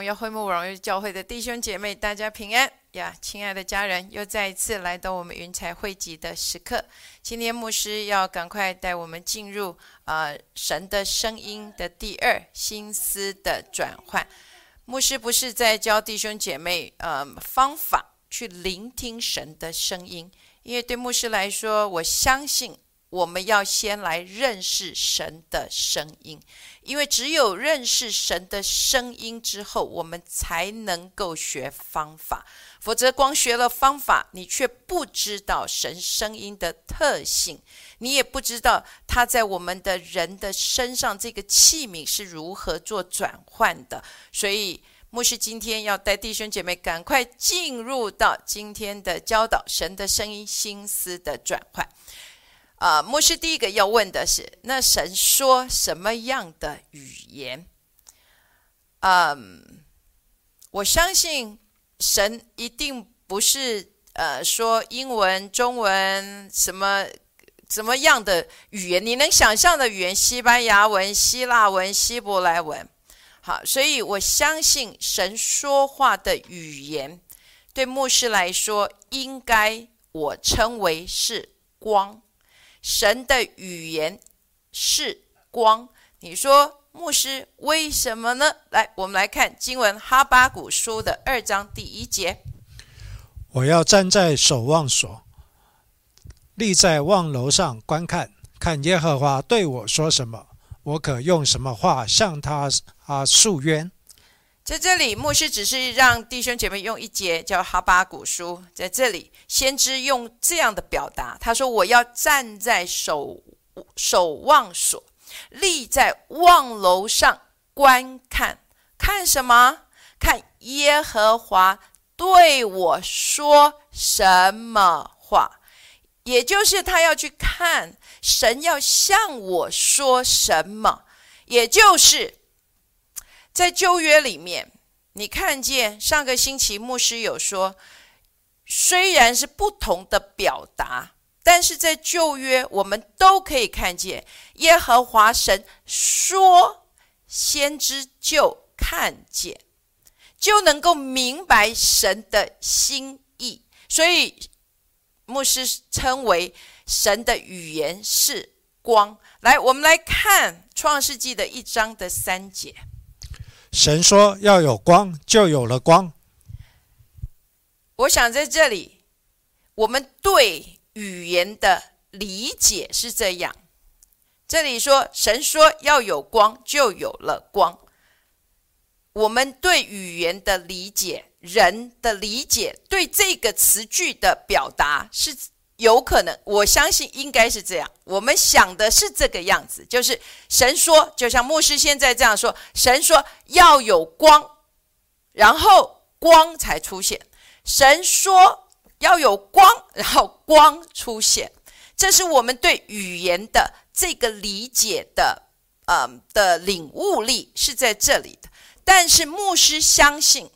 荣耀会幕荣耀教会的弟兄姐妹，大家平安呀！亲爱的家人，又再一次来到我们云彩汇集的时刻。今天牧师要赶快带我们进入啊神的声音的第二心思的转换。牧师不是在教弟兄姐妹呃方法去聆听神的声音，因为对牧师来说，我相信。我们要先来认识神的声音，因为只有认识神的声音之后，我们才能够学方法。否则，光学了方法，你却不知道神声音的特性，你也不知道他在我们的人的身上这个器皿是如何做转换的。所以，牧师今天要带弟兄姐妹赶快进入到今天的教导：神的声音、心思的转换。啊，牧师第一个要问的是：那神说什么样的语言？嗯，我相信神一定不是呃说英文、中文什么怎么样的语言，你能想象的语言，西班牙文、希腊文、希伯来文。好，所以我相信神说话的语言，对牧师来说，应该我称为是光。神的语言是光，你说牧师为什么呢？来，我们来看经文哈巴谷书的二章第一节。我要站在守望所，立在望楼上观看，看耶和华对我说什么，我可用什么话向他啊诉冤。在这里，牧师只是让弟兄姐妹用一节叫哈巴古书。在这里，先知用这样的表达，他说：“我要站在守守望所，立在望楼上观看，看什么？看耶和华对我说什么话？也就是他要去看神要向我说什么，也就是。”在旧约里面，你看见上个星期牧师有说，虽然是不同的表达，但是在旧约我们都可以看见耶和华神说，先知就看见，就能够明白神的心意。所以牧师称为神的语言是光。来，我们来看创世纪的一章的三节。神说要有光，就有了光。我想在这里，我们对语言的理解是这样：这里说神说要有光，就有了光。我们对语言的理解，人的理解，对这个词句的表达是。有可能，我相信应该是这样。我们想的是这个样子，就是神说，就像牧师现在这样说：神说要有光，然后光才出现。神说要有光，然后光出现。这是我们对语言的这个理解的，嗯的领悟力是在这里的。但是牧师相信，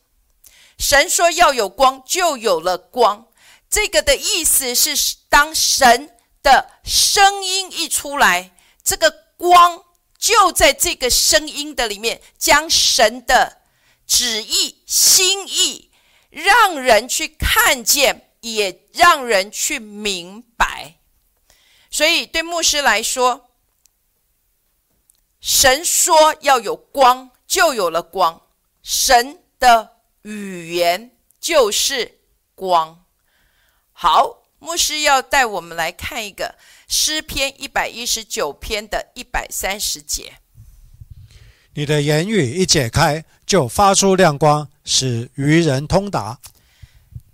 神说要有光，就有了光。这个的意思是，当神的声音一出来，这个光就在这个声音的里面，将神的旨意、心意，让人去看见，也让人去明白。所以，对牧师来说，神说要有光，就有了光。神的语言就是光。好，牧师要带我们来看一个诗篇一百一十九篇的一百三十节。你的言语一解开，就发出亮光，使愚人通达。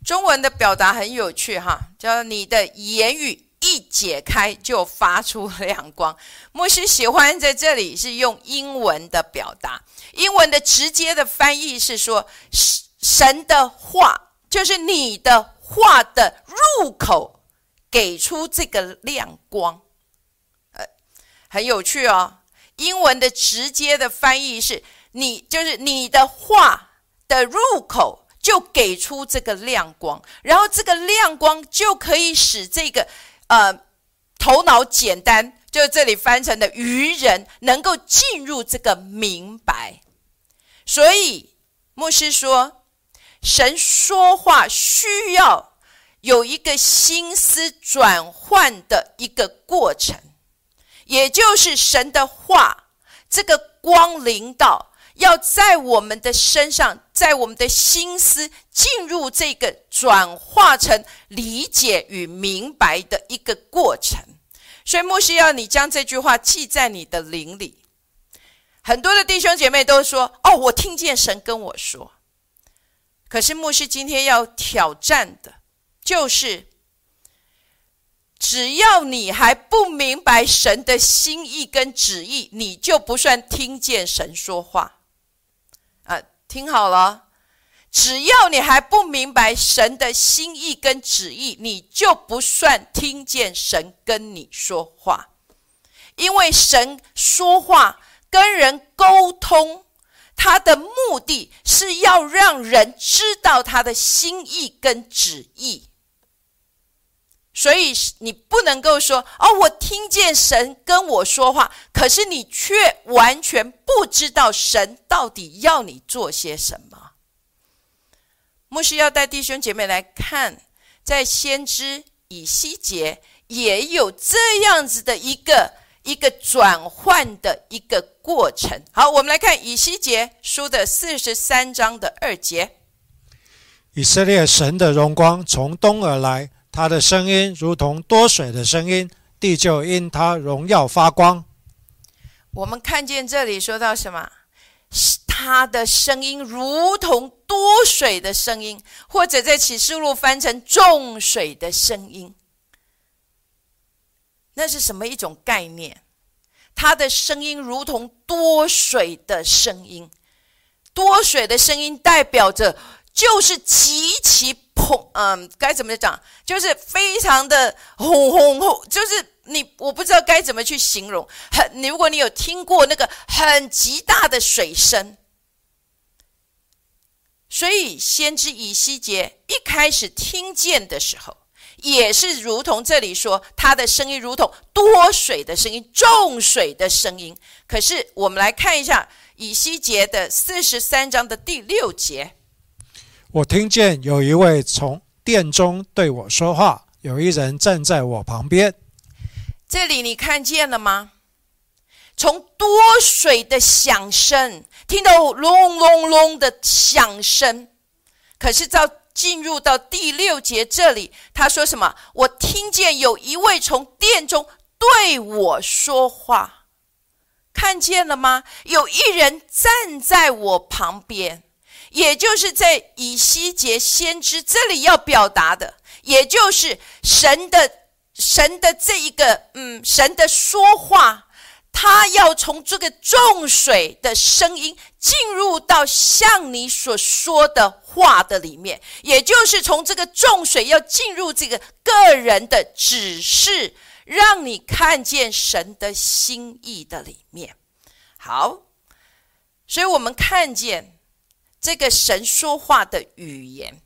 中文的表达很有趣哈，叫你的言语一解开，就发出亮光。牧师喜欢在这里是用英文的表达，英文的直接的翻译是说，神的话就是你的。话的入口给出这个亮光，呃，很有趣哦。英文的直接的翻译是你就是你的话的入口就给出这个亮光，然后这个亮光就可以使这个呃头脑简单，就这里翻成的愚人能够进入这个明白。所以牧师说，神说话需要有一个心思转换的一个过程，也就是神的话，这个光临到，要在我们的身上，在我们的心思进入这个转化成理解与明白的一个过程。所以，牧师要你将这句话记在你的灵里。很多的弟兄姐妹都说：“哦，我听见神跟我说。”可是牧师今天要挑战的，就是只要你还不明白神的心意跟旨意，你就不算听见神说话。啊，听好了，只要你还不明白神的心意跟旨意，你就不算听见神跟你说话，因为神说话。跟人沟通，他的目的是要让人知道他的心意跟旨意。所以你不能够说：“哦，我听见神跟我说话，可是你却完全不知道神到底要你做些什么。”牧师要带弟兄姐妹来看，在先知以西结也有这样子的一个。一个转换的一个过程。好，我们来看以西结书的四十三章的二节。以色列神的荣光从东而来，他的声音如同多水的声音，地就因他荣耀发光。我们看见这里说到什么？他的声音如同多水的声音，或者在启示录翻成众水的声音。那是什么一种概念？他的声音如同多水的声音，多水的声音代表着就是极其砰，嗯，该怎么讲？就是非常的轰轰轰，就是你我不知道该怎么去形容。很，如果你有听过那个很极大的水声，所以先知以西结一开始听见的时候。也是如同这里说，他的声音如同多水的声音，重水的声音。可是我们来看一下以西结的四十三章的第六节，我听见有一位从殿中对我说话，有一人站在我旁边。这里你看见了吗？从多水的响声，听到隆隆隆的响声，可是照。进入到第六节这里，他说什么？我听见有一位从殿中对我说话，看见了吗？有一人站在我旁边，也就是在以西结先知这里要表达的，也就是神的神的这一个嗯，神的说话。他要从这个重水的声音进入到像你所说的话的里面，也就是从这个重水要进入这个个人的指示，让你看见神的心意的里面。好，所以我们看见这个神说话的语言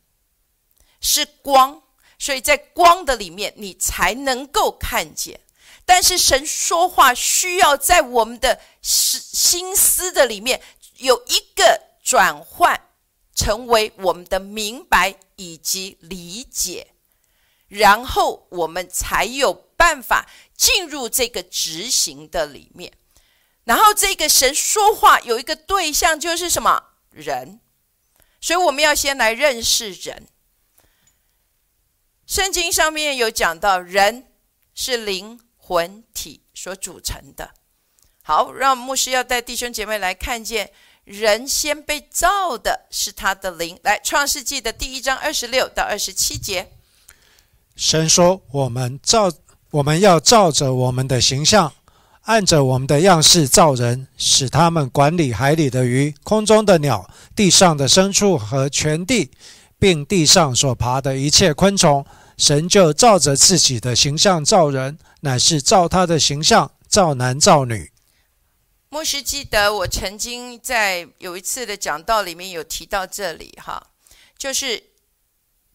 是光，所以在光的里面，你才能够看见。但是神说话需要在我们的心心思的里面有一个转换，成为我们的明白以及理解，然后我们才有办法进入这个执行的里面。然后这个神说话有一个对象就是什么人，所以我们要先来认识人。圣经上面有讲到，人是灵。魂体所组成的，好，让牧师要带弟兄姐妹来看见，人先被造的是他的灵。来，创世纪的第一章二十六到二十七节，神说：“我们照，我们要照着我们的形象，按着我们的样式造人，使他们管理海里的鱼、空中的鸟、地上的牲畜和全地，并地上所爬的一切昆虫。”神就照着自己的形象造人，乃是照他的形象造男造女。牧师记得我曾经在有一次的讲道里面有提到这里哈，就是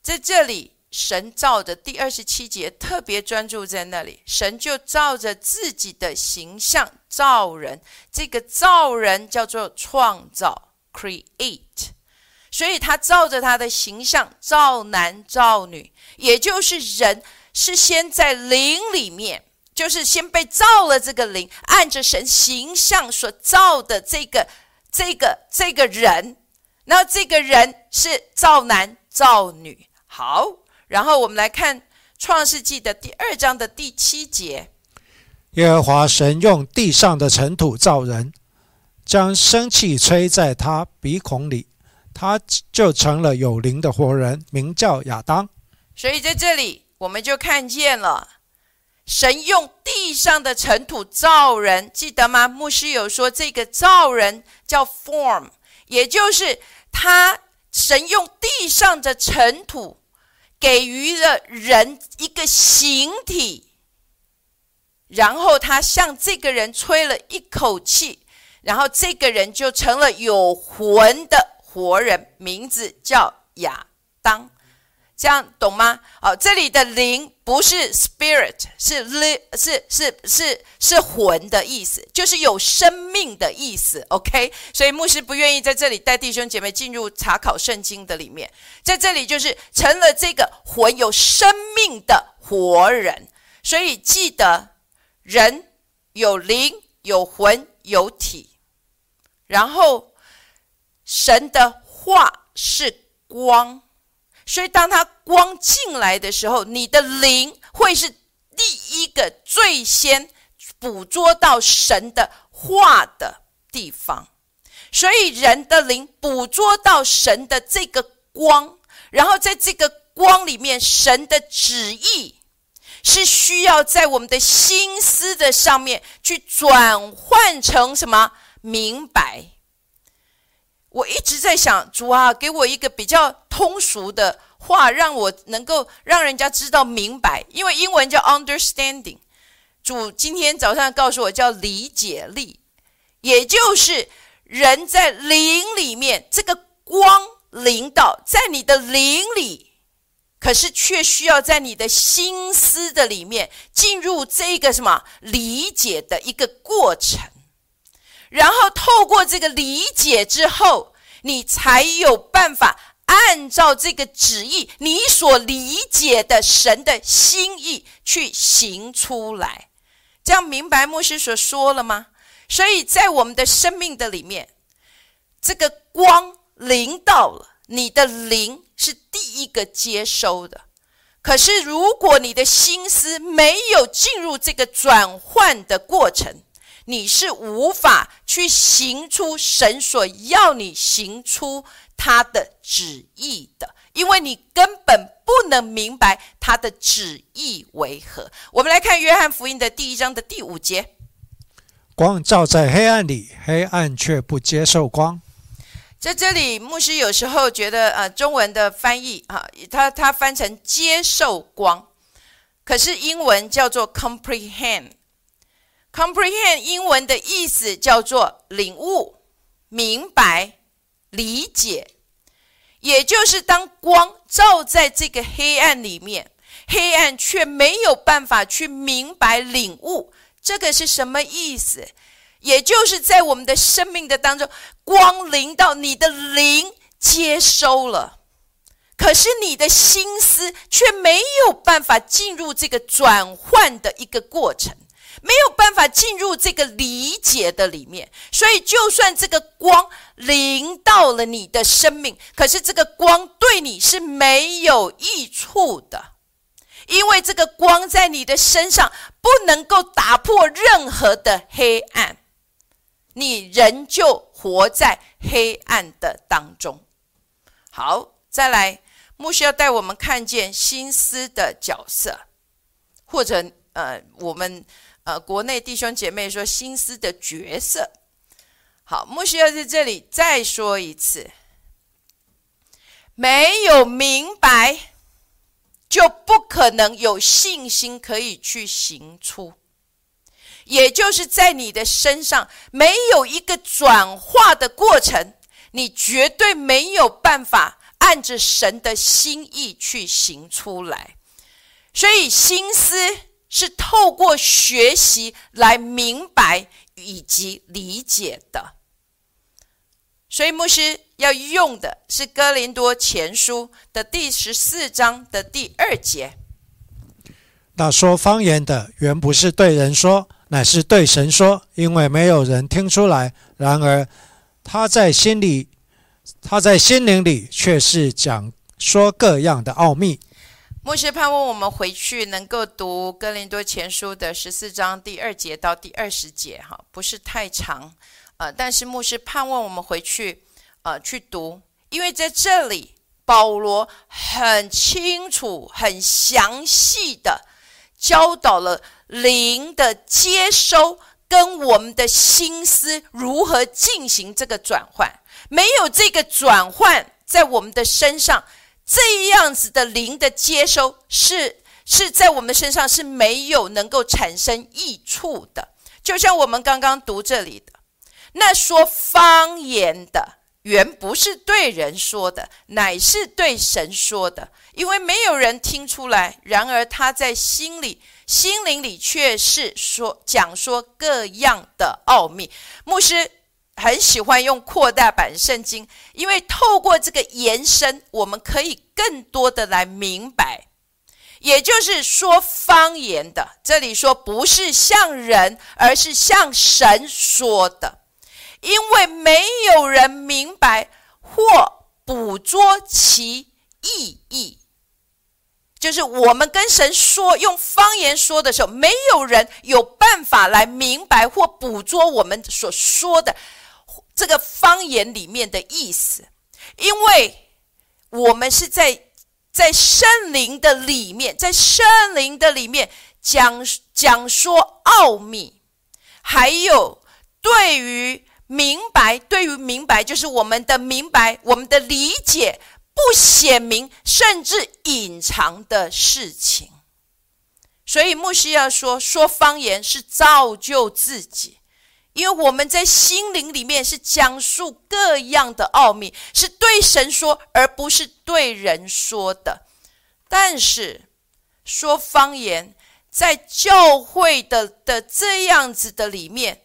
在这里神造的第二十七节特别专注在那里，神就照着自己的形象造人，这个造人叫做创造 （create）。所以他照着他的形象造男造女，也就是人是先在灵里面，就是先被造了这个灵，按着神形象所造的这个这个这个人，那这个人是造男造女。好，然后我们来看创世纪的第二章的第七节：耶和华神用地上的尘土造人，将生气吹在他鼻孔里。他就成了有灵的活人，名叫亚当。所以在这里，我们就看见了神用地上的尘土造人，记得吗？牧师有说，这个造人叫 form，也就是他神用地上的尘土给予了人一个形体，然后他向这个人吹了一口气，然后这个人就成了有魂的。活人名字叫亚当，这样懂吗？哦，这里的灵不是 spirit，是灵，是是是是魂的意思，就是有生命的意思。OK，所以牧师不愿意在这里带弟兄姐妹进入查考圣经的里面，在这里就是成了这个魂有生命的活人。所以记得，人有灵、有魂、有体，然后。神的话是光，所以当他光进来的时候，你的灵会是第一个最先捕捉到神的话的地方。所以人的灵捕捉到神的这个光，然后在这个光里面，神的旨意是需要在我们的心思的上面去转换成什么明白。我一直在想，主啊，给我一个比较通俗的话，让我能够让人家知道明白。因为英文叫 understanding，主今天早上告诉我叫理解力，也就是人在灵里面，这个光灵道在你的灵里，可是却需要在你的心思的里面进入这个什么理解的一个过程。然后透过这个理解之后，你才有办法按照这个旨意，你所理解的神的心意去行出来。这样明白牧师所说了吗？所以在我们的生命的里面，这个光临到了，你的灵是第一个接收的。可是如果你的心思没有进入这个转换的过程，你是无法去行出神所要你行出他的旨意的，因为你根本不能明白他的旨意为何。我们来看约翰福音的第一章的第五节：光照在黑暗里，黑暗却不接受光。在这里，牧师有时候觉得，呃，中文的翻译啊，他他翻成接受光，可是英文叫做 comprehend。Comprehend 英文的意思叫做领悟、明白、理解，也就是当光照在这个黑暗里面，黑暗却没有办法去明白、领悟，这个是什么意思？也就是在我们的生命的当中，光临到你的灵接收了，可是你的心思却没有办法进入这个转换的一个过程。没有办法进入这个理解的里面，所以就算这个光临到了你的生命，可是这个光对你是没有益处的，因为这个光在你的身上不能够打破任何的黑暗，你仍旧活在黑暗的当中。好，再来，牧师要带我们看见心思的角色，或者呃，我们。呃，国内弟兄姐妹说心思的角色，好，牧师要在这里再说一次：没有明白，就不可能有信心可以去行出。也就是在你的身上没有一个转化的过程，你绝对没有办法按着神的心意去行出来。所以心思。是透过学习来明白以及理解的，所以牧师要用的是《哥林多前书》的第十四章的第二节。那说方言的原不是对人说，乃是对神说，因为没有人听出来。然而他在心里，他在心灵里却是讲说各样的奥秘。牧师盼望我们回去能够读《哥林多前书》的十四章第二节到第二十节，哈，不是太长，呃，但是牧师盼望我们回去，呃，去读，因为在这里保罗很清楚、很详细的。教导了灵的接收跟我们的心思如何进行这个转换，没有这个转换在我们的身上，这样子的灵的接收是是在我们身上是没有能够产生益处的。就像我们刚刚读这里的，那说方言的。原不是对人说的，乃是对神说的，因为没有人听出来。然而他在心里、心灵里却是说讲说各样的奥秘。牧师很喜欢用扩大版圣经，因为透过这个延伸，我们可以更多的来明白。也就是说，方言的这里说不是向人，而是向神说的。因为没有人明白或捕捉其意义，就是我们跟神说用方言说的时候，没有人有办法来明白或捕捉我们所说的这个方言里面的意思，因为我们是在在圣灵的里面，在圣灵的里面讲讲说奥秘，还有对于。明白，对于明白，就是我们的明白，我们的理解不显明，甚至隐藏的事情。所以牧师要说，说方言是造就自己，因为我们在心灵里面是讲述各样的奥秘，是对神说，而不是对人说的。但是说方言，在教会的的这样子的里面。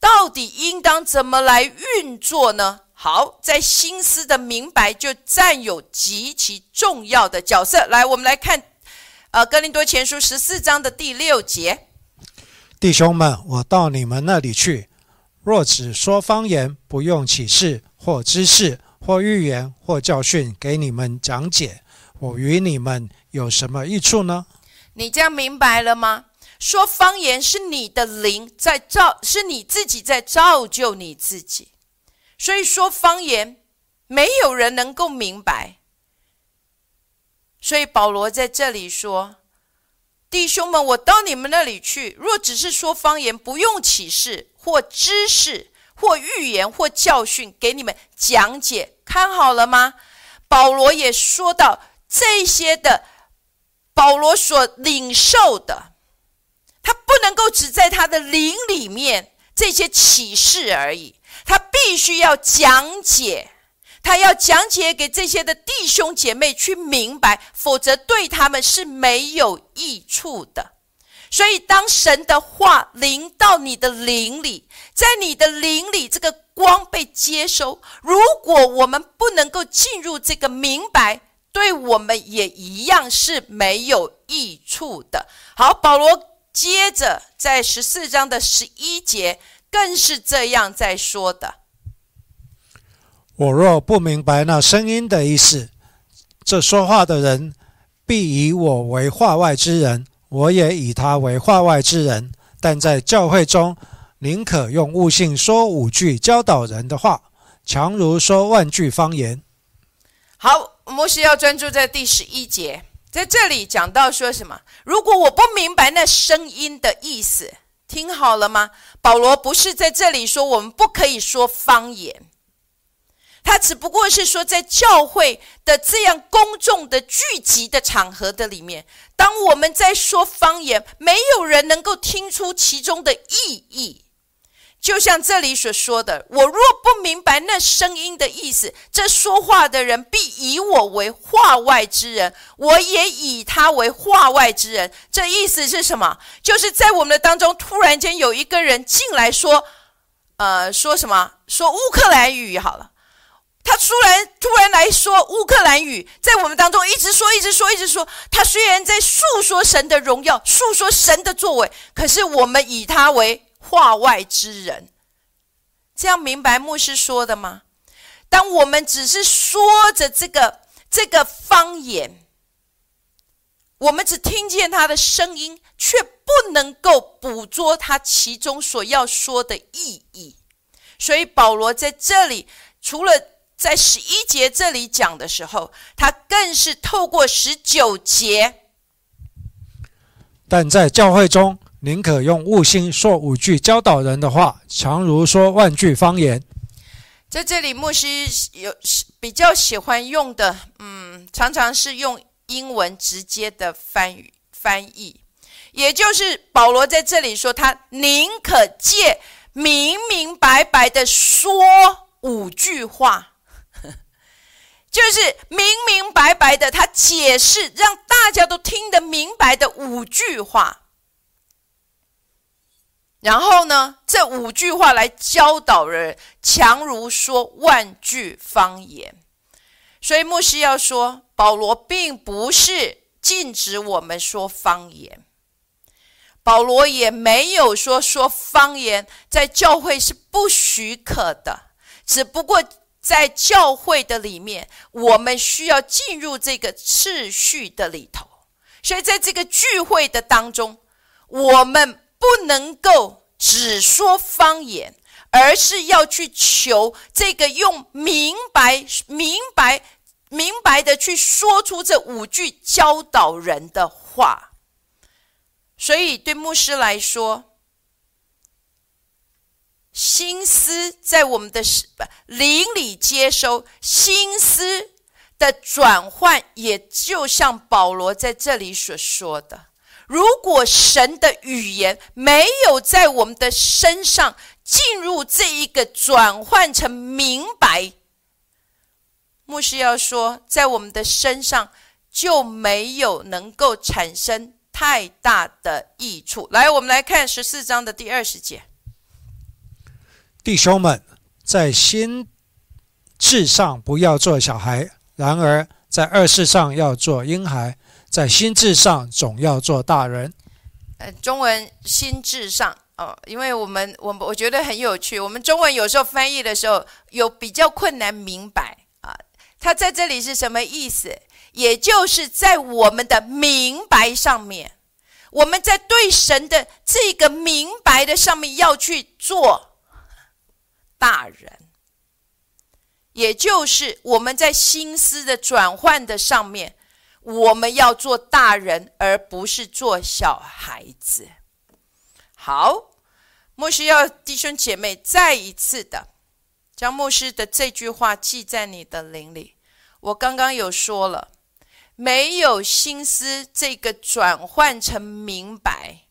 到底应当怎么来运作呢？好，在心思的明白就占有极其重要的角色。来，我们来看，呃，《哥林多前书》十四章的第六节。弟兄们，我到你们那里去，若只说方言，不用启示或知识或预言或教训给你们讲解，我与你们有什么益处呢？你这样明白了吗？说方言是你的灵在造，是你自己在造就你自己。所以说方言，没有人能够明白。所以保罗在这里说：“弟兄们，我到你们那里去，若只是说方言，不用启示或知识或预言或教训给你们讲解，看好了吗？”保罗也说到这些的，保罗所领受的。他不能够只在他的灵里面这些启示而已，他必须要讲解，他要讲解给这些的弟兄姐妹去明白，否则对他们是没有益处的。所以，当神的话临到你的灵里，在你的灵里这个光被接收，如果我们不能够进入这个明白，对我们也一样是没有益处的。好，保罗。接着，在十四章的十一节，更是这样在说的：“我若不明白那声音的意思，这说话的人必以我为话外之人，我也以他为话外之人。但在教会中，宁可用悟性说五句教导人的话，强如说万句方言。”好，摩西要专注在第十一节。在这里讲到说什么？如果我不明白那声音的意思，听好了吗？保罗不是在这里说我们不可以说方言，他只不过是说在教会的这样公众的聚集的场合的里面，当我们在说方言，没有人能够听出其中的意义。就像这里所说的，我若不明白那声音的意思，这说话的人必以我为话外之人，我也以他为话外之人。这意思是什么？就是在我们的当中，突然间有一个人进来说，呃，说什么？说乌克兰语好了。他突然突然来说乌克兰语，在我们当中一直说，一直说，一直说。他虽然在诉说神的荣耀，诉说神的作为，可是我们以他为话外之人。这样明白牧师说的吗？当我们只是说着这个这个方言，我们只听见他的声音，却不能够捕捉他其中所要说的意义。所以保罗在这里，除了在十一节这里讲的时候，他更是透过十九节。但在教会中，宁可用悟性说五句教导人的话，强如说万句方言。在这里，牧师有比较喜欢用的，嗯，常常是用英文直接的翻译翻译，也就是保罗在这里说，他宁可借。明明白白的说五句话，就是明明白白的，他解释让大家都听得明白的五句话。然后呢，这五句话来教导人，强如说万句方言。所以牧师要说，保罗并不是禁止我们说方言。保罗也没有说说方言在教会是不许可的，只不过在教会的里面，我们需要进入这个次序的里头。所以在这个聚会的当中，我们不能够只说方言，而是要去求这个用明白、明白、明白的去说出这五句教导人的话。所以，对牧师来说，心思在我们的灵里接收，心思的转换，也就像保罗在这里所说的：如果神的语言没有在我们的身上进入这一个转换成明白，牧师要说，在我们的身上就没有能够产生。太大的益处。来，我们来看十四章的第二十节。弟兄们，在心智上不要做小孩；然而在二世上要做婴孩，在心智上总要做大人。呃，中文心智上哦，因为我们我我觉得很有趣。我们中文有时候翻译的时候有比较困难明白啊，它在这里是什么意思？也就是在我们的明白上面，我们在对神的这个明白的上面要去做大人，也就是我们在心思的转换的上面，我们要做大人，而不是做小孩子。好，牧师要弟兄姐妹再一次的将牧师的这句话记在你的灵里。我刚刚有说了。没有心思，这个转换成明白，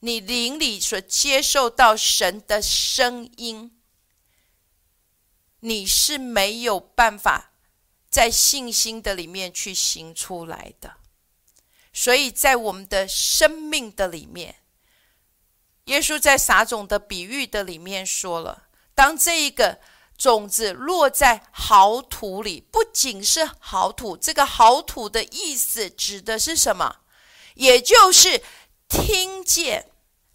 你灵里所接受到神的声音，你是没有办法在信心的里面去行出来的。所以在我们的生命的里面，耶稣在撒种的比喻的里面说了，当这一个。种子落在好土里，不仅是好土，这个好土的意思指的是什么？也就是听见，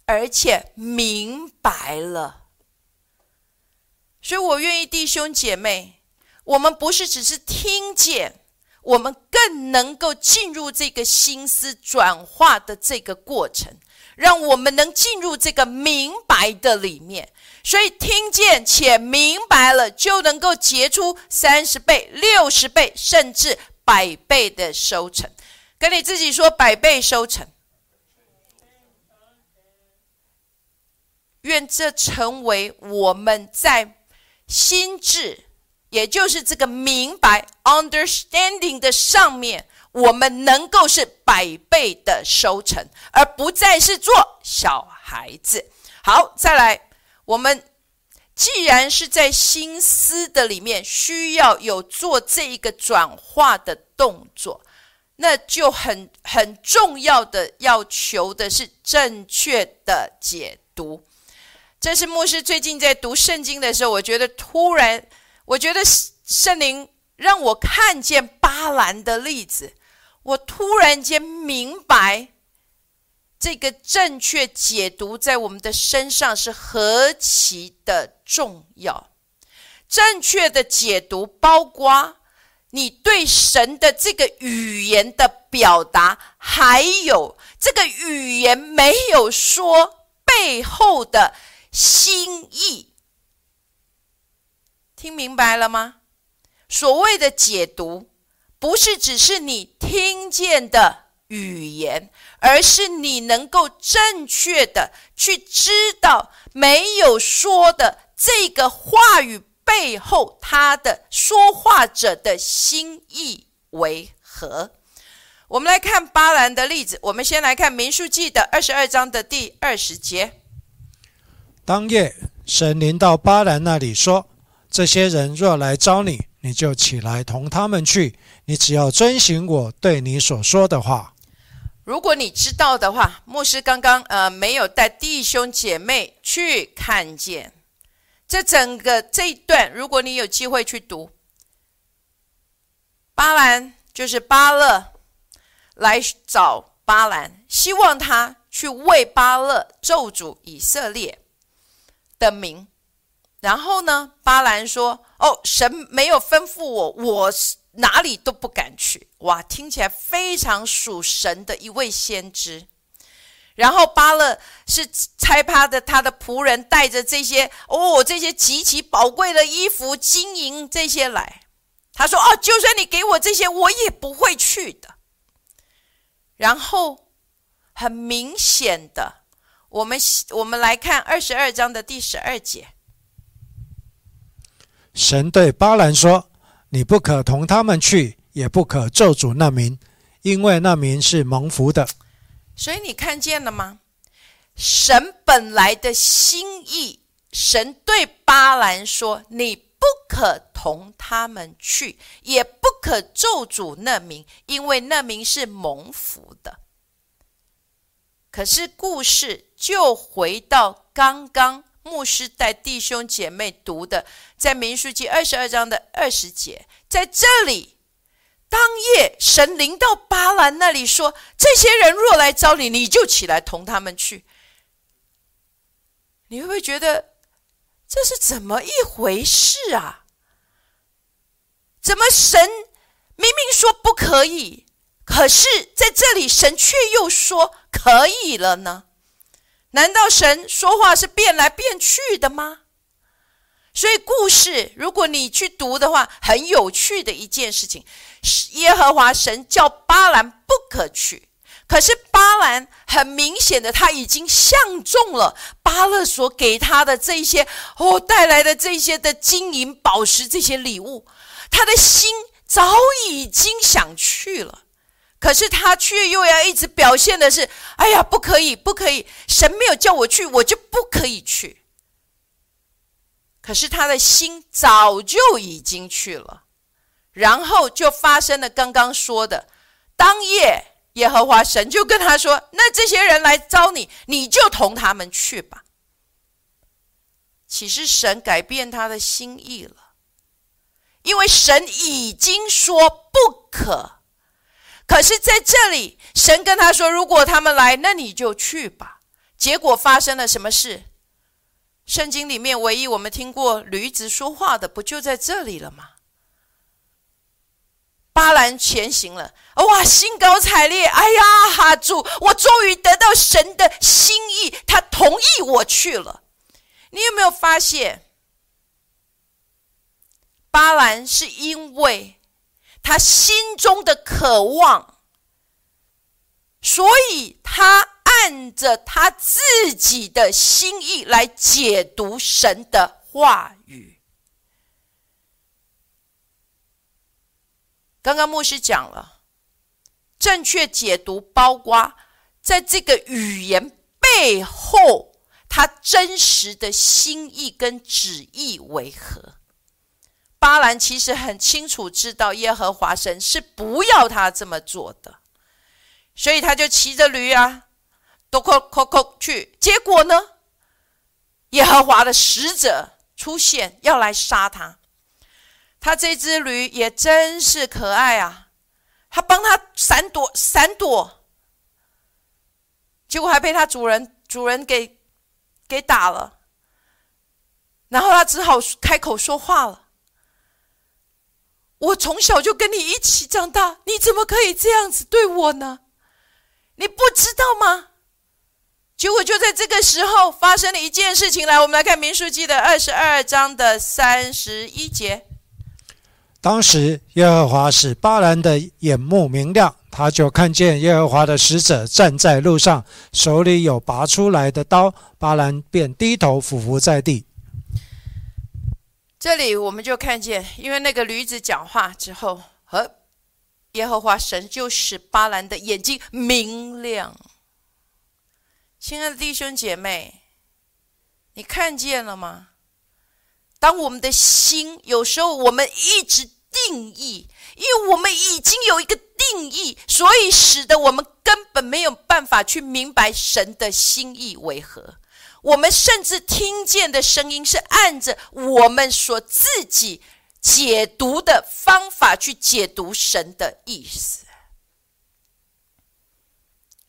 而且明白了。所以我愿意弟兄姐妹，我们不是只是听见，我们更能够进入这个心思转化的这个过程，让我们能进入这个明白的里面。所以听见且明白了，就能够结出三十倍、六十倍，甚至百倍的收成。跟你自己说，百倍收成。愿这成为我们在心智，也就是这个明白 （understanding） 的上面，我们能够是百倍的收成，而不再是做小孩子。好，再来。我们既然是在心思的里面需要有做这一个转化的动作，那就很很重要的要求的是正确的解读。这是牧师最近在读圣经的时候，我觉得突然我觉得圣灵让我看见巴兰的例子，我突然间明白，这个正确解读在我们的身上是何其的重要。正确的解读包括你对神的这个语言的表达，还有这个语言没有说背后的心意。听明白了吗？所谓的解读，不是只是你听见的语言，而是你能够正确的去知道没有说的这个话语背后，他的说话者的心意为何。我们来看巴兰的例子。我们先来看民数记的二十二章的第二十节。当夜，神临到巴兰那里说。这些人若来招你，你就起来同他们去。你只要遵行我对你所说的话。如果你知道的话，牧师刚刚呃没有带弟兄姐妹去看见这整个这一段。如果你有机会去读，巴兰就是巴勒来找巴兰，希望他去为巴勒咒诅以色列的名。然后呢？巴兰说：“哦，神没有吩咐我，我哪里都不敢去。”哇，听起来非常属神的一位先知。然后巴勒是猜他的他的仆人带着这些哦，这些极其宝贵的衣服、金银这些来。他说：“哦，就算你给我这些，我也不会去的。”然后很明显的，我们我们来看二十二章的第十二节。神对巴兰说：“你不可同他们去，也不可咒诅那民，因为那民是蒙福的。”所以你看见了吗？神本来的心意，神对巴兰说：“你不可同他们去，也不可咒诅那民，因为那民是蒙福的。”可是故事就回到刚刚。牧师带弟兄姐妹读的，在民书记二十二章的二十节，在这里，当夜神临到巴兰那里说：“这些人若来找你，你就起来同他们去。”你会不会觉得这是怎么一回事啊？怎么神明明说不可以，可是在这里神却又说可以了呢？难道神说话是变来变去的吗？所以故事，如果你去读的话，很有趣的一件事情，耶和华神叫巴兰不可去，可是巴兰很明显的他已经相中了巴勒所给他的这些哦带来的这些的金银宝石这些礼物，他的心早已经想去了。可是他却又要一直表现的是，哎呀，不可以，不可以，神没有叫我去，我就不可以去。可是他的心早就已经去了，然后就发生了刚刚说的，当夜耶和华神就跟他说：“那这些人来招你，你就同他们去吧。”其实神改变他的心意了，因为神已经说不可。可是，在这里，神跟他说：“如果他们来，那你就去吧。”结果发生了什么事？圣经里面唯一我们听过驴子说话的，不就在这里了吗？巴兰前行了，哇，兴高采烈！哎呀，哈主，我终于得到神的心意，他同意我去了。你有没有发现，巴兰是因为？他心中的渴望，所以他按着他自己的心意来解读神的话语。刚刚牧师讲了，正确解读包括在这个语言背后，他真实的心意跟旨意为何？巴兰其实很清楚知道耶和华神是不要他这么做的，所以他就骑着驴啊，都扣扣扣去。结果呢，耶和华的使者出现要来杀他。他这只驴也真是可爱啊！他帮他闪躲闪躲，结果还被他主人主人给给打了。然后他只好开口说话了：“我从小就跟你一起长大，你怎么可以这样子对我呢？你不知道吗？”结果就在这个时候发生了一件事情来，我们来看《民数记》的二十二章的三十一节。当时耶和华使巴兰的眼目明亮，他就看见耶和华的使者站在路上，手里有拔出来的刀，巴兰便低头俯伏在地。这里我们就看见，因为那个驴子讲话之后，和耶和华神就使巴兰的眼睛明亮。亲爱的弟兄姐妹，你看见了吗？当我们的心有时候我们一直定义，因为我们已经有一个定义，所以使得我们根本没有办法去明白神的心意为何。我们甚至听见的声音是按着我们所自己解读的方法去解读神的意思。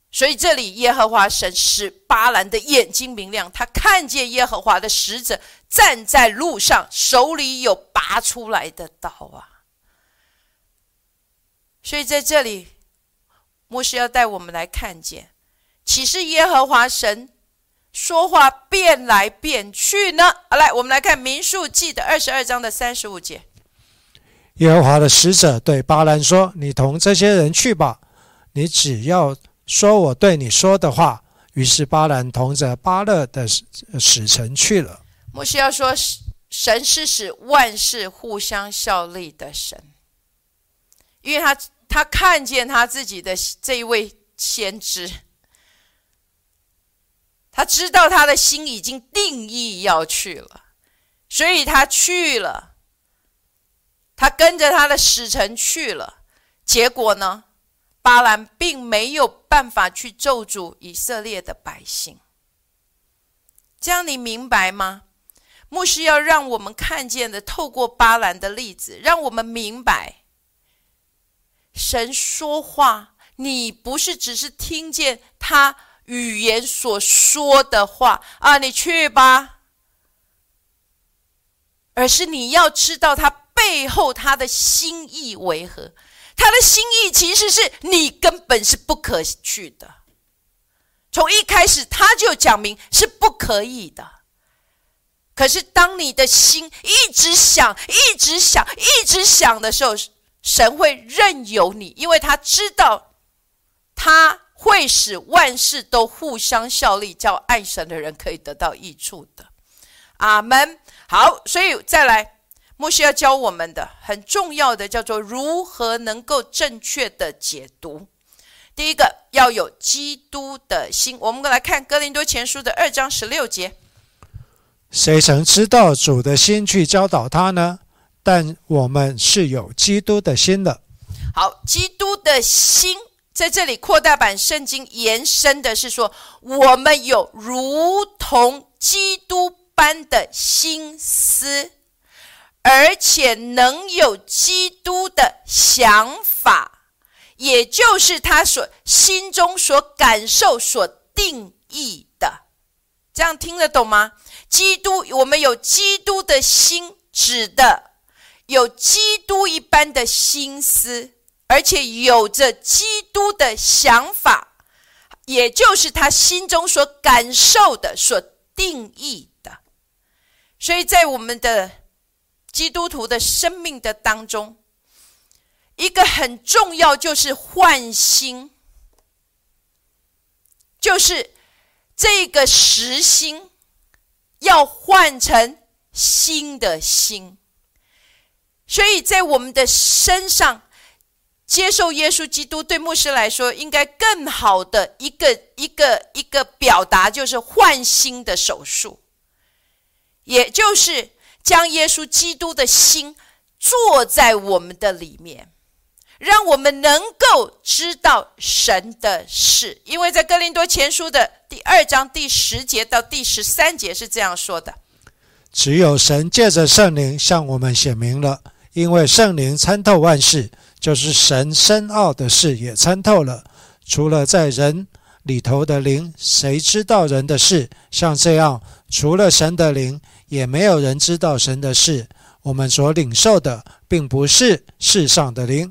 所以这里耶和华神使巴兰的眼睛明亮，他看见耶和华的使者站在路上，手里有拔出来的刀啊。所以在这里，牧师要带我们来看见，岂是耶和华神说话变来变去呢？好，来我们来看民数记的二十二章的三十五节。耶和华的使者对巴兰说：“你同这些人去吧，你只要。”说我对你说的话。于是巴兰同着巴勒的使臣去了。莫西要说，神是使万事互相效力的神，因为他他看见他自己的这一位先知，他知道他的心已经定义要去了，所以他去了，他跟着他的使臣去了。结果呢？巴兰并没有办法去咒诅以色列的百姓，这样你明白吗？牧师要让我们看见的，透过巴兰的例子，让我们明白，神说话，你不是只是听见他语言所说的话啊，你去吧，而是你要知道他背后他的心意为何。他的心意其实是你根本是不可去的，从一开始他就讲明是不可以的。可是当你的心一直想、一直想、一直想的时候，神会任由你，因为他知道他会使万事都互相效力，叫爱神的人可以得到益处的。阿门。好，所以再来。牧师要教我们的很重要的叫做如何能够正确的解读。第一个要有基督的心。我们来看哥林多前书的二章十六节：谁曾知道主的心去教导他呢？但我们是有基督的心的。好，基督的心在这里扩大版圣经延伸的是说，我们有如同基督般的心思。而且能有基督的想法，也就是他所心中所感受、所定义的，这样听得懂吗？基督，我们有基督的心，指的有基督一般的心思，而且有着基督的想法，也就是他心中所感受的、所定义的。所以在我们的。基督徒的生命的当中，一个很重要就是换心，就是这个实心要换成新的心。所以在我们的身上接受耶稣基督，对牧师来说，应该更好的一个一个一个表达，就是换心的手术，也就是。将耶稣基督的心坐在我们的里面，让我们能够知道神的事。因为在哥林多前书的第二章第十节到第十三节是这样说的：只有神借着圣灵向我们显明了，因为圣灵参透万事，就是神深奥的事也参透了。除了在人里头的灵，谁知道人的事？像这样，除了神的灵，也没有人知道神的事。我们所领受的，并不是世上的灵，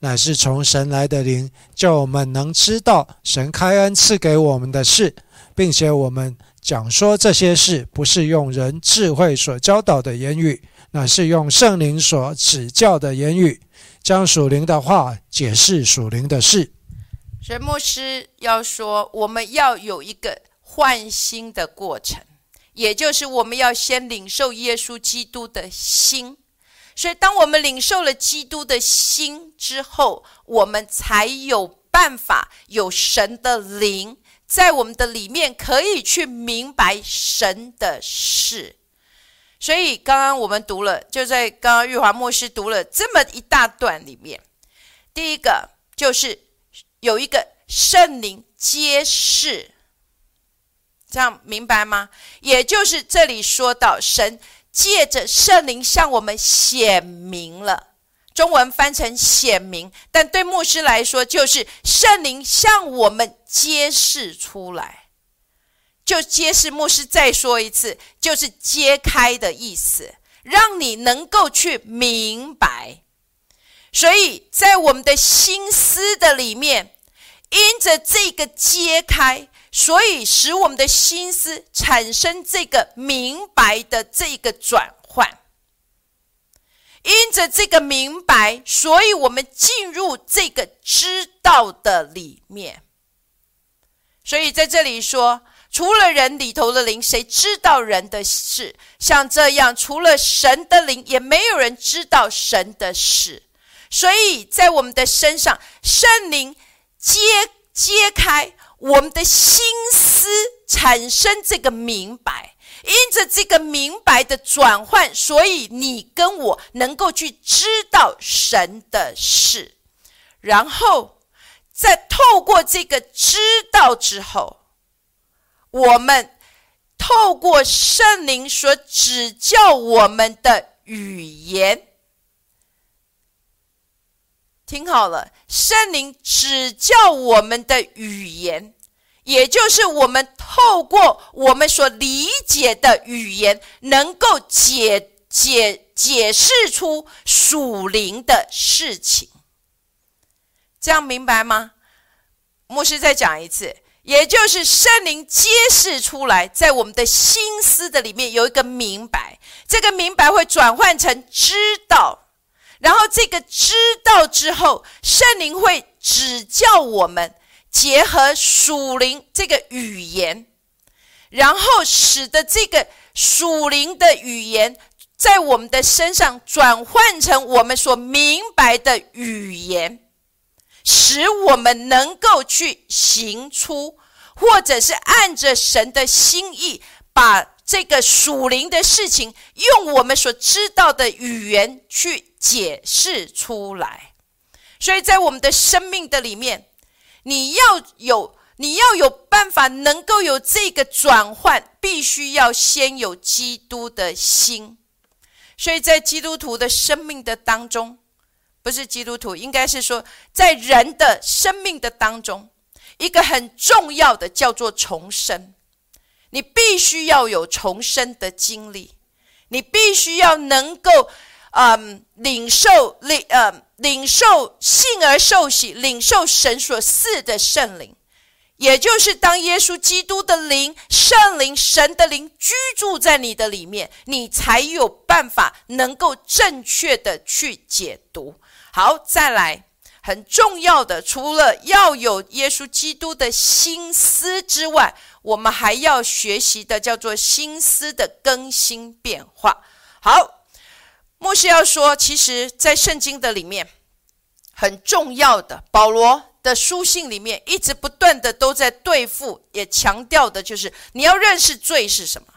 乃是从神来的灵，叫我们能知道神开恩赐给我们的事，并且我们讲说这些事，不是用人智慧所教导的言语，乃是用圣灵所指教的言语，将属灵的话解释属灵的事。神牧师要说，我们要有一个换心的过程。也就是我们要先领受耶稣基督的心，所以当我们领受了基督的心之后，我们才有办法有神的灵在我们的里面，可以去明白神的事。所以刚刚我们读了，就在刚刚玉华牧师读了这么一大段里面，第一个就是有一个圣灵揭示。这样明白吗？也就是这里说到，神借着圣灵向我们显明了，中文翻成显明，但对牧师来说，就是圣灵向我们揭示出来，就揭示。牧师再说一次，就是揭开的意思，让你能够去明白。所以在我们的心思的里面，因着这个揭开。所以，使我们的心思产生这个明白的这个转换，因着这个明白，所以我们进入这个知道的里面。所以在这里说，除了人里头的灵，谁知道人的事？像这样，除了神的灵，也没有人知道神的事。所以在我们的身上，圣灵揭揭开。我们的心思产生这个明白，因着这个明白的转换，所以你跟我能够去知道神的事，然后在透过这个知道之后，我们透过圣灵所指教我们的语言。听好了，圣灵指教我们的语言，也就是我们透过我们所理解的语言，能够解解解释出属灵的事情。这样明白吗？牧师再讲一次，也就是圣灵揭示出来，在我们的心思的里面有一个明白，这个明白会转换成知道。然后这个知道之后，圣灵会指教我们，结合属灵这个语言，然后使得这个属灵的语言在我们的身上转换成我们所明白的语言，使我们能够去行出，或者是按着神的心意把。这个属灵的事情，用我们所知道的语言去解释出来。所以在我们的生命的里面，你要有，你要有办法能够有这个转换，必须要先有基督的心。所以在基督徒的生命的当中，不是基督徒，应该是说在人的生命的当中，一个很重要的叫做重生。你必须要有重生的经历，你必须要能够，嗯，领受领，呃，领受信而受洗，领受神所赐的圣灵，也就是当耶稣基督的灵、圣灵、神的灵居住在你的里面，你才有办法能够正确的去解读。好，再来，很重要的，除了要有耶稣基督的心思之外。我们还要学习的叫做心思的更新变化。好，牧师要说，其实，在圣经的里面很重要的，保罗的书信里面一直不断的都在对付，也强调的就是你要认识罪是什么，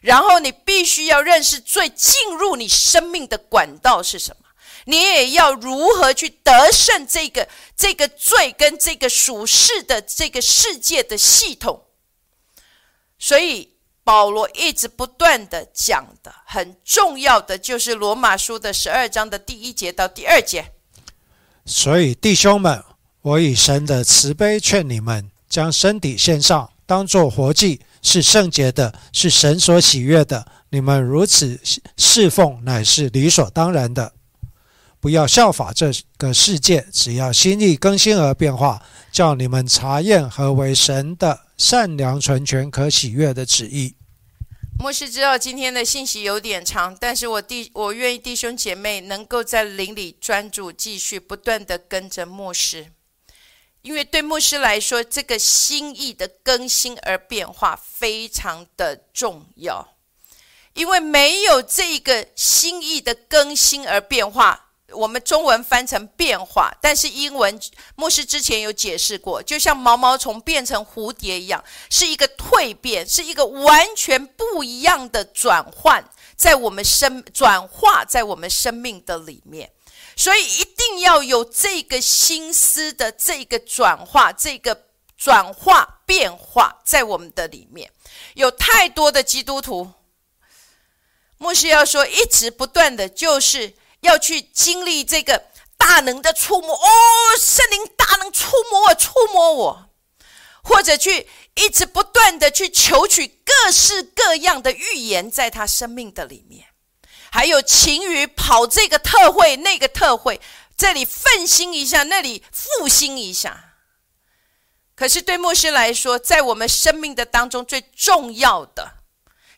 然后你必须要认识罪进入你生命的管道是什么，你也要如何去得胜这个这个罪跟这个属世的这个世界的系统。所以，保罗一直不断的讲的很重要的，就是罗马书的十二章的第一节到第二节。所以弟兄们，我以神的慈悲劝你们，将身体献上，当作活祭，是圣洁的，是神所喜悦的。你们如此侍奉，乃是理所当然的。不要效法这个世界，只要心意更新而变化，叫你们查验何为神的善良、纯全、可喜悦的旨意。牧师知道今天的信息有点长，但是我弟我愿意弟兄姐妹能够在灵里专注，继续不断的跟着牧师，因为对牧师来说，这个心意的更新而变化非常的重要，因为没有这个心意的更新而变化。我们中文翻成变化，但是英文牧师之前有解释过，就像毛毛虫变成蝴蝶一样，是一个蜕变，是一个完全不一样的转换，在我们生转化在我们生命的里面，所以一定要有这个心思的这个转化，这个转化变化在我们的里面，有太多的基督徒，牧师要说，一直不断的就是。要去经历这个大能的触摸哦，圣灵大能触摸我，触摸我，或者去一直不断的去求取各式各样的预言，在他生命的里面，还有勤于跑这个特会那个特会，这里奋心一下，那里复兴一下。可是对牧师来说，在我们生命的当中最重要的。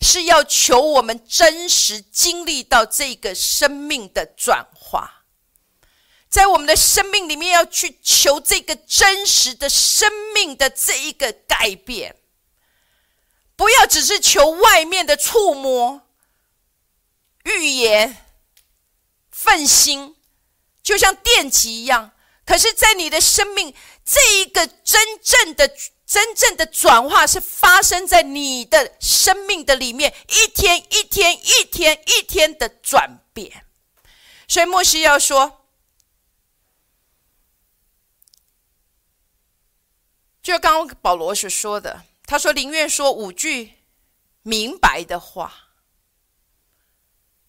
是要求我们真实经历到这个生命的转化，在我们的生命里面要去求这个真实的生命的这一个改变，不要只是求外面的触摸、预言、奋心，就像电极一样。可是，在你的生命这一个真正的。真正的转化是发生在你的生命的里面，一天一天一天一天的转变。所以，莫西要说，就刚刚保罗所说的，他说宁愿说五句明白的话。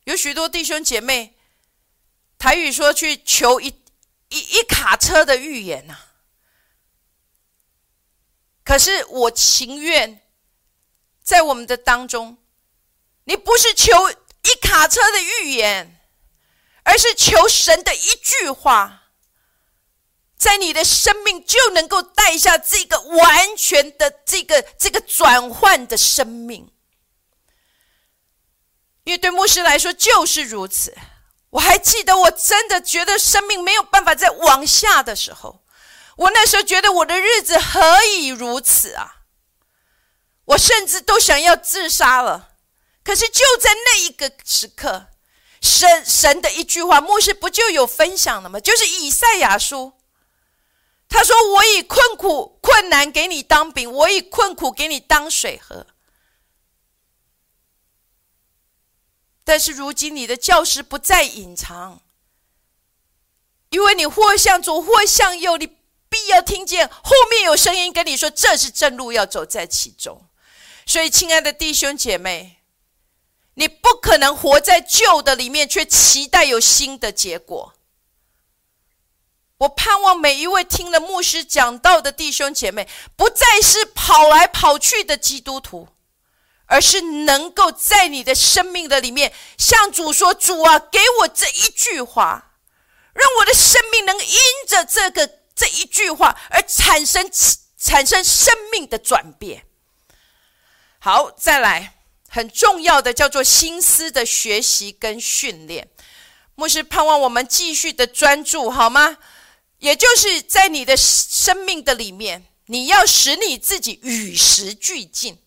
有许多弟兄姐妹，台语说去求一一一卡车的预言呐。可是我情愿在我们的当中，你不是求一卡车的预言，而是求神的一句话，在你的生命就能够带下这个完全的这个这个转换的生命。因为对牧师来说就是如此。我还记得，我真的觉得生命没有办法再往下的时候。我那时候觉得我的日子何以如此啊！我甚至都想要自杀了。可是就在那一个时刻，神神的一句话，牧师不就有分享了吗？就是以赛亚书，他说：“我以困苦困难给你当饼，我以困苦给你当水喝。”但是如今你的教师不再隐藏，因为你或向左或向右，你。要听见后面有声音跟你说，这是正路，要走在其中。所以，亲爱的弟兄姐妹，你不可能活在旧的里面，却期待有新的结果。我盼望每一位听了牧师讲道的弟兄姐妹，不再是跑来跑去的基督徒，而是能够在你的生命的里面，向主说：“主啊，给我这一句话，让我的生命能因着这个。”这一句话而产生产生生命的转变。好，再来很重要的叫做心思的学习跟训练。牧师盼望我们继续的专注，好吗？也就是在你的生命的里面，你要使你自己与时俱进。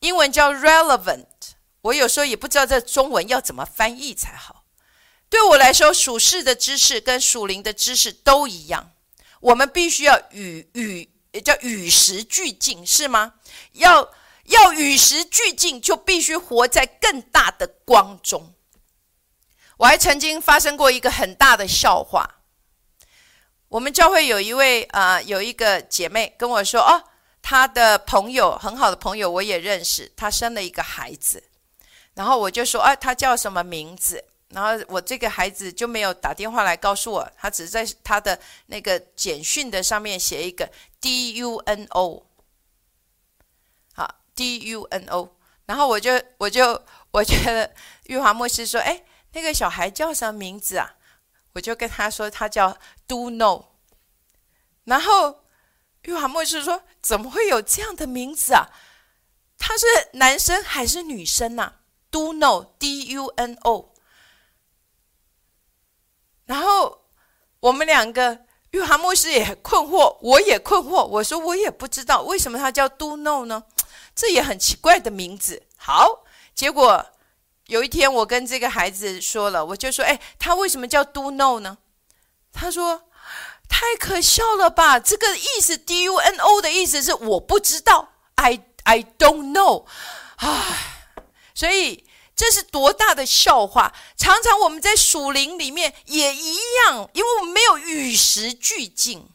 英文叫 relevant，我有时候也不知道这中文要怎么翻译才好。对我来说，属世的知识跟属灵的知识都一样，我们必须要与与叫与时俱进，是吗？要要与时俱进，就必须活在更大的光中。我还曾经发生过一个很大的笑话。我们教会有一位啊，有一个姐妹跟我说：“哦，她的朋友很好的朋友我也认识，她生了一个孩子，然后我就说，哎，她叫什么名字？然后我这个孩子就没有打电话来告诉我，他只是在他的那个简讯的上面写一个 D U N O，好 D U N O，然后我就我就我觉得玉华牧师说，哎，那个小孩叫什么名字啊？我就跟他说，他叫 Do No 然后玉华牧师说，怎么会有这样的名字啊？他是男生还是女生呐？”Do No D U N O。然后我们两个，玉华牧师也很困惑，我也困惑。我说我也不知道为什么他叫 Do No 呢？这也很奇怪的名字。好，结果有一天我跟这个孩子说了，我就说：“哎，他为什么叫 Do No 呢？”他说：“太可笑了吧！这个意思 D U N O 的意思是我不知道，I I don't know。”唉，所以。这是多大的笑话！常常我们在属灵里面也一样，因为我们没有与时俱进，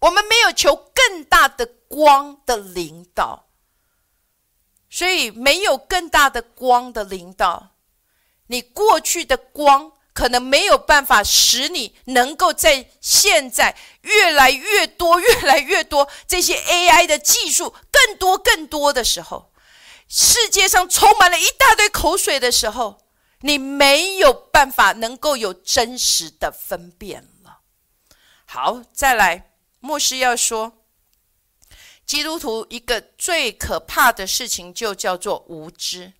我们没有求更大的光的领导，所以没有更大的光的领导，你过去的光可能没有办法使你能够在现在越来越多、越来越多这些 AI 的技术更多、更多的时候。世界上充满了一大堆口水的时候，你没有办法能够有真实的分辨了。好，再来，牧师要说，基督徒一个最可怕的事情就叫做无知。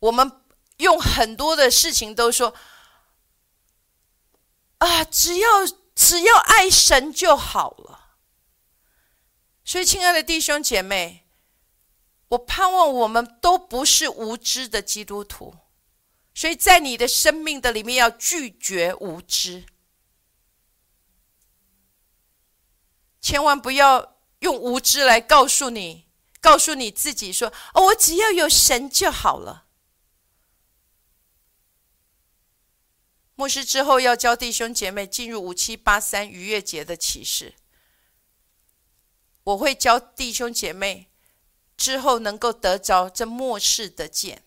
我们用很多的事情都说，啊，只要只要爱神就好了。所以，亲爱的弟兄姐妹。我盼望我们都不是无知的基督徒，所以在你的生命的里面要拒绝无知，千万不要用无知来告诉你，告诉你自己说：“哦，我只要有神就好了。”牧师之后要教弟兄姐妹进入五七八三逾越节的启示，我会教弟兄姐妹。之后能够得着这末世的剑，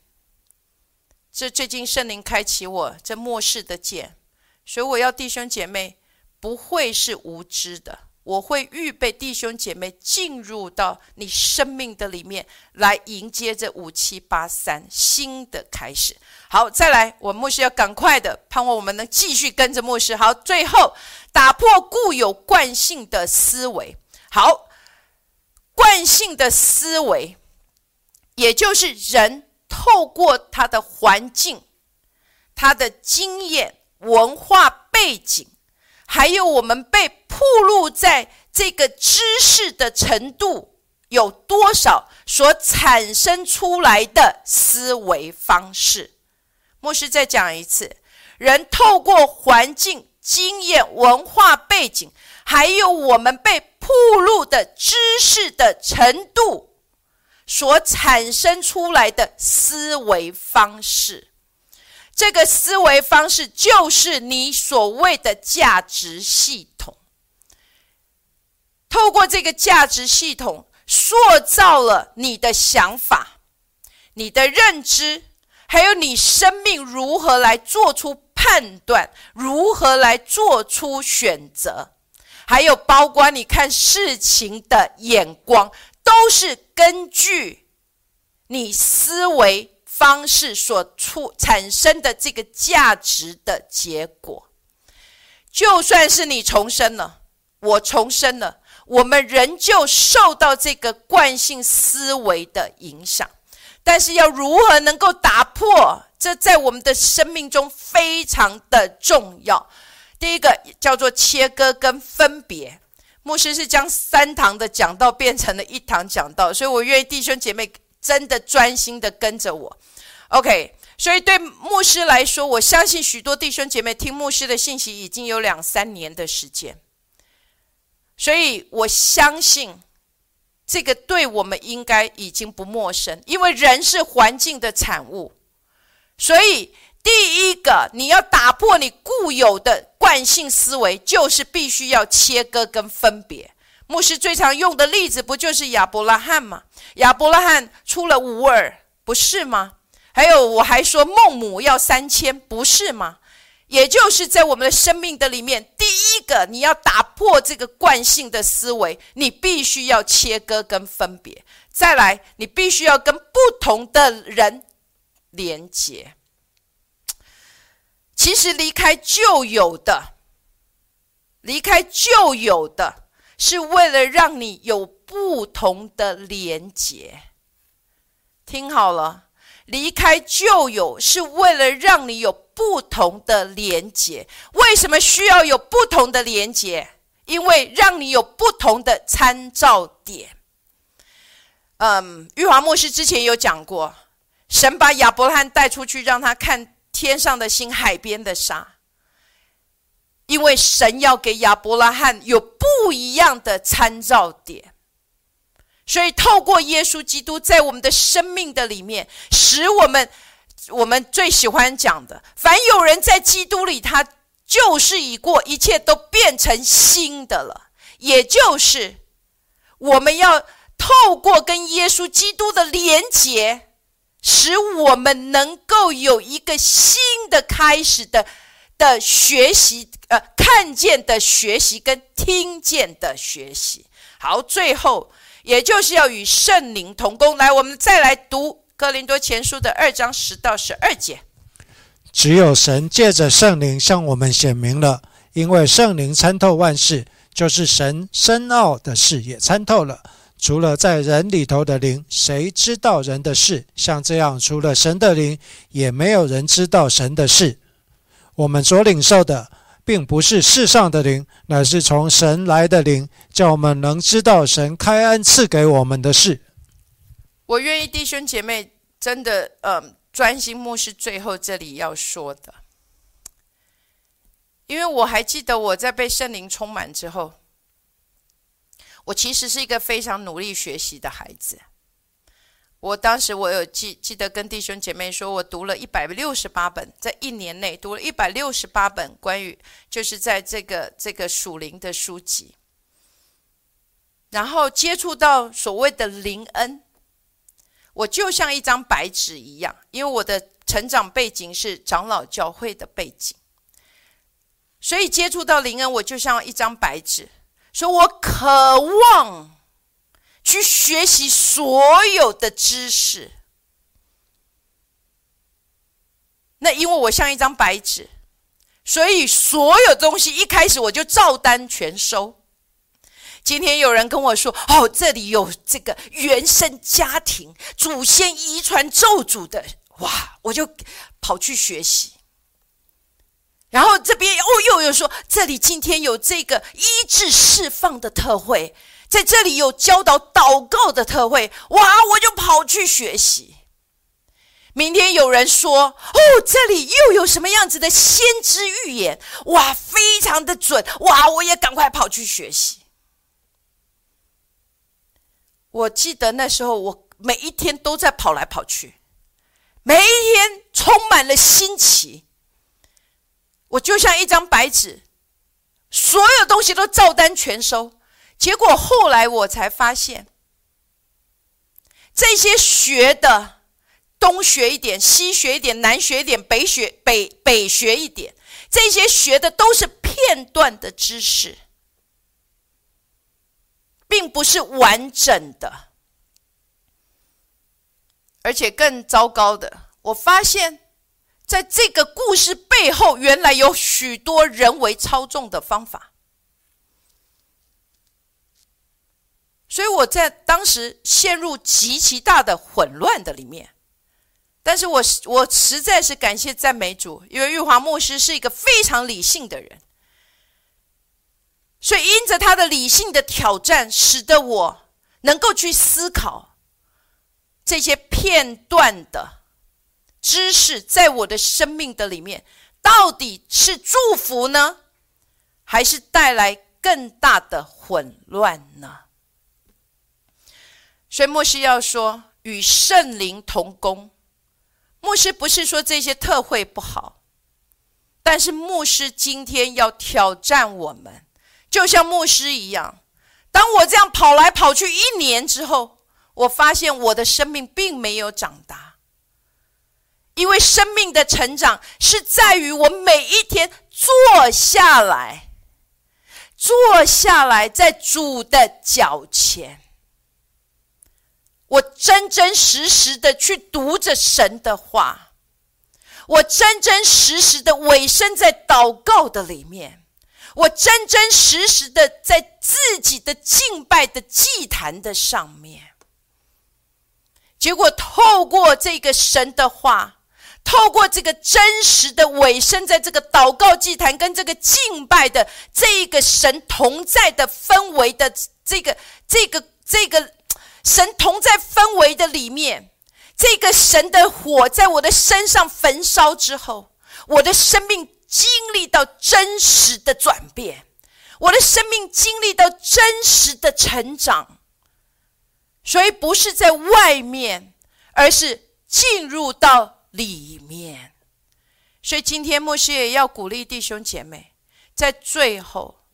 这最近圣灵开启我这末世的剑，所以我要弟兄姐妹不会是无知的，我会预备弟兄姐妹进入到你生命的里面来迎接这五七八三新的开始。好，再来，我牧师要赶快的，盼望我们能继续跟着牧师。好，最后打破固有惯性的思维。好。惯性的思维，也就是人透过他的环境、他的经验、文化背景，还有我们被暴露在这个知识的程度有多少，所产生出来的思维方式。牧师再讲一次：人透过环境、经验、文化背景。还有我们被铺露的知识的程度所产生出来的思维方式，这个思维方式就是你所谓的价值系统。透过这个价值系统，塑造了你的想法、你的认知，还有你生命如何来做出判断，如何来做出选择。还有包括你看事情的眼光，都是根据你思维方式所出产生的这个价值的结果。就算是你重生了，我重生了，我们仍旧受到这个惯性思维的影响。但是要如何能够打破，这在我们的生命中非常的重要。第一个叫做切割跟分别，牧师是将三堂的讲道变成了一堂讲道，所以我愿意弟兄姐妹真的专心的跟着我。OK，所以对牧师来说，我相信许多弟兄姐妹听牧师的信息已经有两三年的时间，所以我相信这个对我们应该已经不陌生，因为人是环境的产物，所以。第一个，你要打破你固有的惯性思维，就是必须要切割跟分别。牧师最常用的例子不就是亚伯拉罕吗？亚伯拉罕出了五尔，不是吗？还有，我还说孟母要三迁，不是吗？也就是在我们的生命的里面，第一个你要打破这个惯性的思维，你必须要切割跟分别。再来，你必须要跟不同的人连接。其实离开旧有的，离开旧有的。是为了让你有不同的连结，听好了，离开旧有是为了让你有不同的连结。为什么需要有不同的连结？因为让你有不同的参照点。嗯，玉华牧师之前有讲过，神把亚伯拉罕带出去，让他看天上的星、海边的沙。因为神要给亚伯拉罕有不一样的参照点，所以透过耶稣基督在我们的生命的里面，使我们我们最喜欢讲的，凡有人在基督里，他旧事已过，一切都变成新的了。也就是我们要透过跟耶稣基督的连结，使我们能够有一个新的开始的。的学习，呃，看见的学习跟听见的学习。好，最后也就是要与圣灵同工。来，我们再来读哥林多前书的二章十到十二节。只有神借着圣灵向我们显明了，因为圣灵参透万事，就是神深奥的事也参透了。除了在人里头的灵，谁知道人的事？像这样，除了神的灵，也没有人知道神的事。我们所领受的，并不是世上的灵，乃是从神来的灵，叫我们能知道神开恩赐给我们的事。我愿意弟兄姐妹真的，嗯，专心牧师最后这里要说的，因为我还记得我在被圣灵充满之后，我其实是一个非常努力学习的孩子。我当时我有记记得跟弟兄姐妹说，我读了一百六十八本，在一年内读了一百六十八本关于就是在这个这个属灵的书籍，然后接触到所谓的灵恩，我就像一张白纸一样，因为我的成长背景是长老教会的背景，所以接触到灵恩，我就像一张白纸，说我渴望。去学习所有的知识，那因为我像一张白纸，所以所有东西一开始我就照单全收。今天有人跟我说：“哦，这里有这个原生家庭、祖先遗传咒诅的，哇！”我就跑去学习。然后这边哦，又有说这里今天有这个医治释放的特会。在这里有教导祷告的特会，哇！我就跑去学习。明天有人说：“哦，这里又有什么样子的先知预言？”哇，非常的准！哇，我也赶快跑去学习。我记得那时候，我每一天都在跑来跑去，每一天充满了新奇。我就像一张白纸，所有东西都照单全收。结果后来我才发现，这些学的东学一点，西学一点，南学一点，北学北北学一点，这些学的都是片段的知识，并不是完整的。而且更糟糕的，我发现，在这个故事背后，原来有许多人为操纵的方法。所以我在当时陷入极其大的混乱的里面，但是我我实在是感谢赞美主，因为玉华牧师是一个非常理性的人，所以因着他的理性的挑战，使得我能够去思考这些片段的知识，在我的生命的里面，到底是祝福呢，还是带来更大的混乱呢？所以牧师要说与圣灵同工，牧师不是说这些特会不好，但是牧师今天要挑战我们，就像牧师一样，当我这样跑来跑去一年之后，我发现我的生命并没有长大，因为生命的成长是在于我每一天坐下来，坐下来在主的脚前，我真真实实的去读着神的话，我真真实实的委身在祷告的里面。我真真实实的在自己的敬拜的祭坛的上面，结果透过这个神的话，透过这个真实的尾声，在这个祷告祭坛跟这个敬拜的这一个神同在的氛围的这个这个这个神同在氛围的里面，这个神的火在我的身上焚烧之后，我的生命。经历到真实的转变，我的生命经历到真实的成长，所以不是在外面，而是进入到里面。所以今天牧师也要鼓励弟兄姐妹，在最后，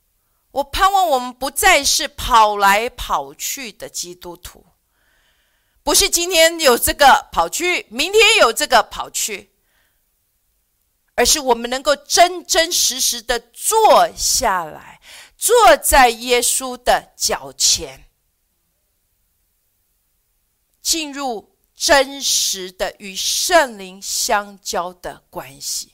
我盼望我们不再是跑来跑去的基督徒，不是今天有这个跑去，明天有这个跑去。而是我们能够真真实实的坐下来，坐在耶稣的脚前，进入真实的与圣灵相交的关系，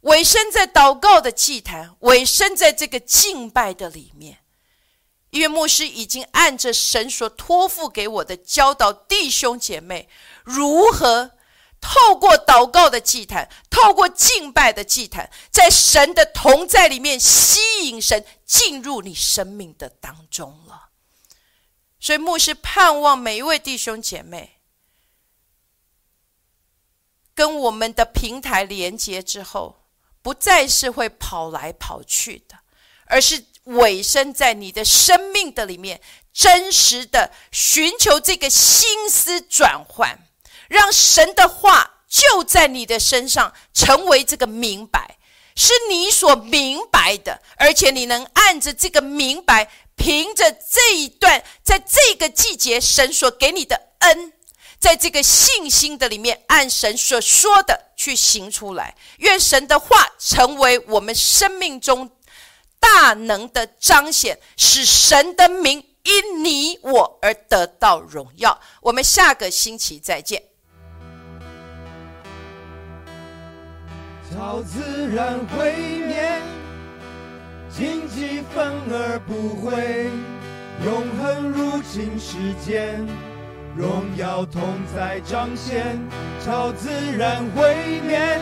委身在祷告的祭坛，委身在这个敬拜的里面。因为牧师已经按着神所托付给我的教导弟兄姐妹如何。透过祷告的祭坛，透过敬拜的祭坛，在神的同在里面吸引神进入你生命的当中了。所以牧师盼望每一位弟兄姐妹跟我们的平台连接之后，不再是会跑来跑去的，而是委身在你的生命的里面，真实的寻求这个心思转换。让神的话就在你的身上成为这个明白，是你所明白的，而且你能按着这个明白，凭着这一段，在这个季节神所给你的恩，在这个信心的里面，按神所说的去行出来。愿神的话成为我们生命中大能的彰显，使神的名因你我而得到荣耀。我们下个星期再见。超自然毁灭，荆棘反而不会，永恒入侵世间，荣耀同在彰显。超自然毁灭，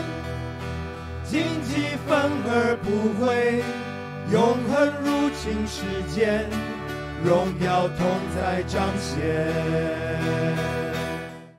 荆棘反而不会，永恒入侵世间，荣耀同在彰显。